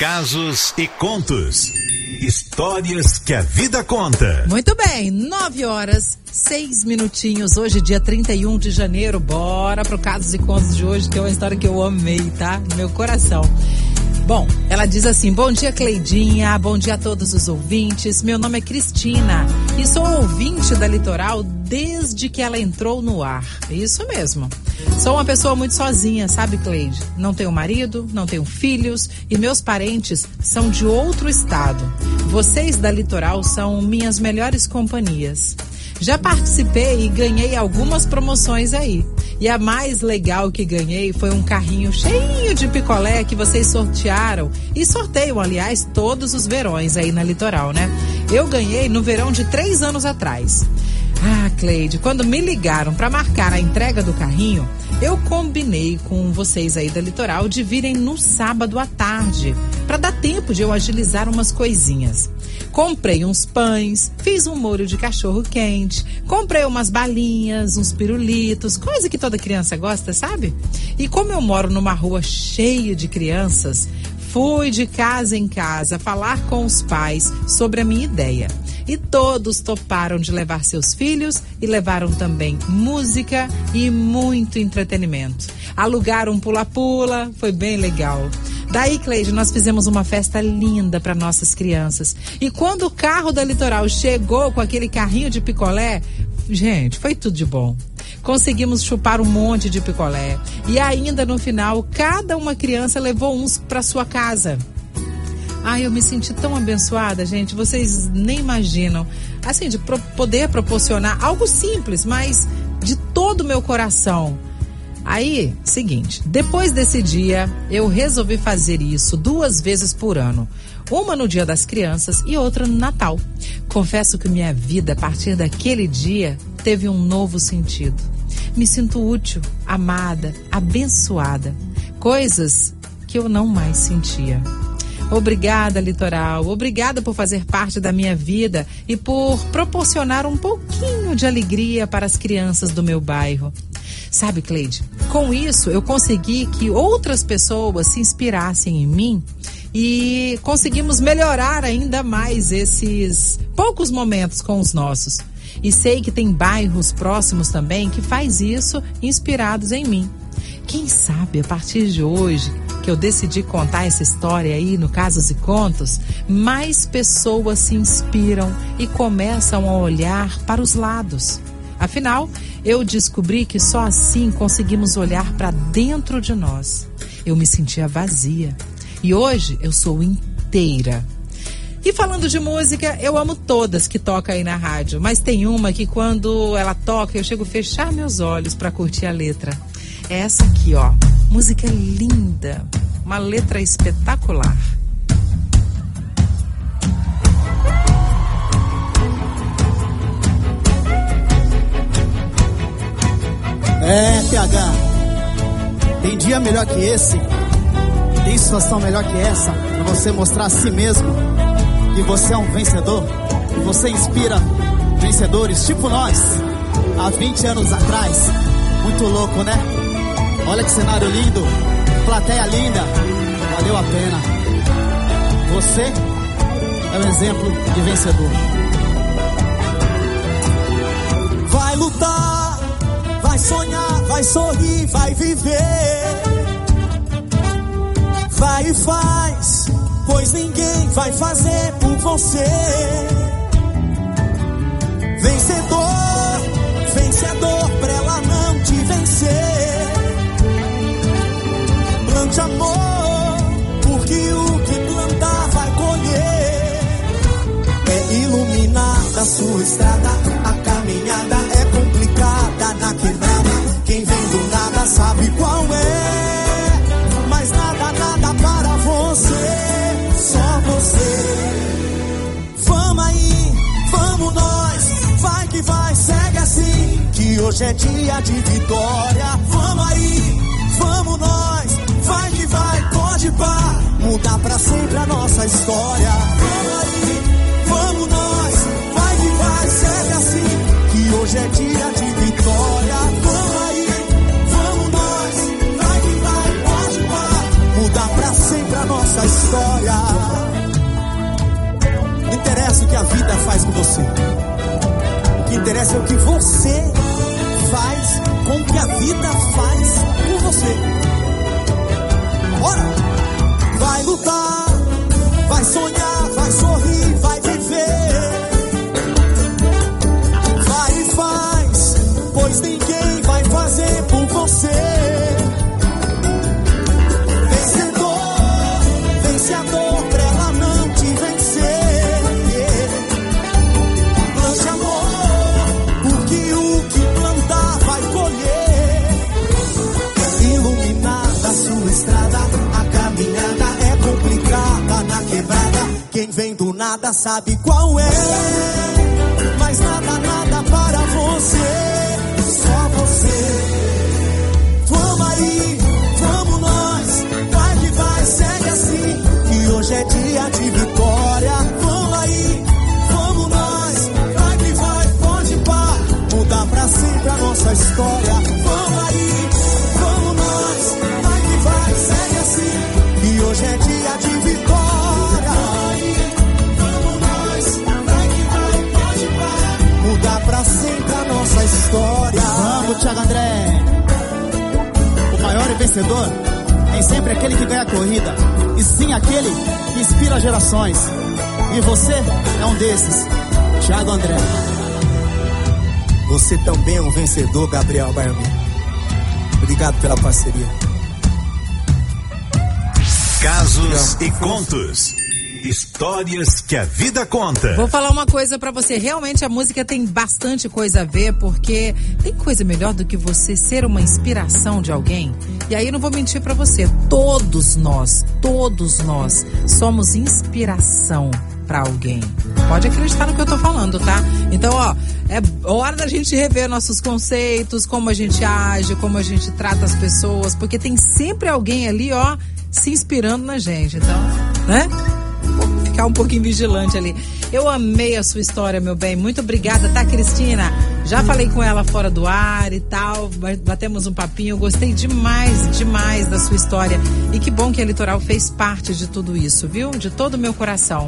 casos e contos. Histórias que a vida conta. Muito bem, nove horas, seis minutinhos. Hoje, dia 31 de janeiro. Bora pro Casos e Contos de hoje, que é uma história que eu amei, tá? No meu coração. Bom, ela diz assim: Bom dia, Cleidinha. Bom dia a todos os ouvintes. Meu nome é Cristina e sou ouvinte da Litoral desde que ela entrou no ar. Isso mesmo. Sou uma pessoa muito sozinha, sabe, Cleide? Não tenho marido, não tenho filhos e meus parentes são de outro estado. Vocês da Litoral são minhas melhores companhias. Já participei e ganhei algumas promoções aí. E a mais legal que ganhei foi um carrinho cheio de picolé que vocês sortearam. E sorteiam, aliás, todos os verões aí na litoral, né? Eu ganhei no verão de três anos atrás. Ah, Cleide, quando me ligaram para marcar a entrega do carrinho, eu combinei com vocês aí da Litoral de virem no sábado à tarde, para dar tempo de eu agilizar umas coisinhas. Comprei uns pães, fiz um molho de cachorro quente, comprei umas balinhas, uns pirulitos, coisa que toda criança gosta, sabe? E como eu moro numa rua cheia de crianças, fui de casa em casa falar com os pais sobre a minha ideia. E todos toparam de levar seus filhos e levaram também música e muito entretenimento. Alugaram pula-pula, foi bem legal. Daí, Cleide, nós fizemos uma festa linda para nossas crianças. E quando o carro da Litoral chegou com aquele carrinho de picolé, gente, foi tudo de bom. Conseguimos chupar um monte de picolé. E ainda no final, cada uma criança levou uns para sua casa. Ai, eu me senti tão abençoada, gente. Vocês nem imaginam. Assim, de pro poder proporcionar algo simples, mas de todo o meu coração Aí, seguinte, depois desse dia, eu resolvi fazer isso duas vezes por ano. Uma no Dia das Crianças e outra no Natal. Confesso que minha vida, a partir daquele dia, teve um novo sentido. Me sinto útil, amada, abençoada. Coisas que eu não mais sentia. Obrigada, Litoral. Obrigada por fazer parte da minha vida e por proporcionar um pouquinho de alegria para as crianças do meu bairro. Sabe, Cleide, com isso eu consegui que outras pessoas se inspirassem em mim e conseguimos melhorar ainda mais esses poucos momentos com os nossos. E sei que tem bairros próximos também que faz isso inspirados em mim. Quem sabe a partir de hoje eu decidi contar essa história aí no Casos e Contos, mais pessoas se inspiram e começam a olhar para os lados. Afinal, eu descobri que só assim conseguimos olhar para dentro de nós. Eu me sentia vazia e hoje eu sou inteira. E falando de música, eu amo todas que tocam aí na rádio, mas tem uma que quando ela toca eu chego a fechar meus olhos para curtir a letra. É essa aqui, ó. Música linda, uma letra espetacular. É, PH. Tem dia melhor que esse. Tem situação melhor que essa. Pra você mostrar a si mesmo que você é um vencedor. Que você inspira vencedores tipo nós. Há 20 anos atrás. Muito louco, né? Olha que cenário lindo. Plateia linda. Valeu a pena. Você é um exemplo de vencedor. Vai lutar Vai sonhar, vai sorrir, vai viver. Vai e faz, pois ninguém vai fazer por você. Vencedor, estrada, a caminhada é complicada na quebrada. Quem vem do nada sabe qual é. Mas nada, nada para você, só você. Vamos aí, vamos nós, vai que vai, segue assim. Que hoje é dia de vitória. Vamos aí, vamos nós, vai que vai, pode pá, mudar pra sempre a nossa história. História. história. Não interessa o que a vida faz com você. O que interessa é o que você faz com o que a vida faz com você. Nada sabe qual é. Mas nada, nada para você, só você. Vamos aí, vamos nós, vai que vai, segue assim. Que hoje é dia de vitória. Vamos aí, vamos nós, vai que vai, pode pá, mudar pra sempre a nossa história. Vencedor nem sempre é aquele que ganha a corrida, e sim aquele que inspira gerações. E você é um desses, Thiago André. Você também é um vencedor, Gabriel Barbie. Obrigado pela parceria. Casos e contos. Histórias que a vida conta. Vou falar uma coisa pra você. Realmente a música tem bastante coisa a ver, porque tem coisa melhor do que você ser uma inspiração de alguém. E aí não vou mentir pra você. Todos nós, todos nós somos inspiração pra alguém. Pode acreditar no que eu tô falando, tá? Então, ó, é hora da gente rever nossos conceitos, como a gente age, como a gente trata as pessoas, porque tem sempre alguém ali, ó, se inspirando na gente. Então, né? Ficar um pouquinho vigilante ali. Eu amei a sua história, meu bem. Muito obrigada, tá, Cristina? Já falei com ela fora do ar e tal, batemos um papinho. Eu gostei demais, demais da sua história. E que bom que a Litoral fez parte de tudo isso, viu? De todo o meu coração.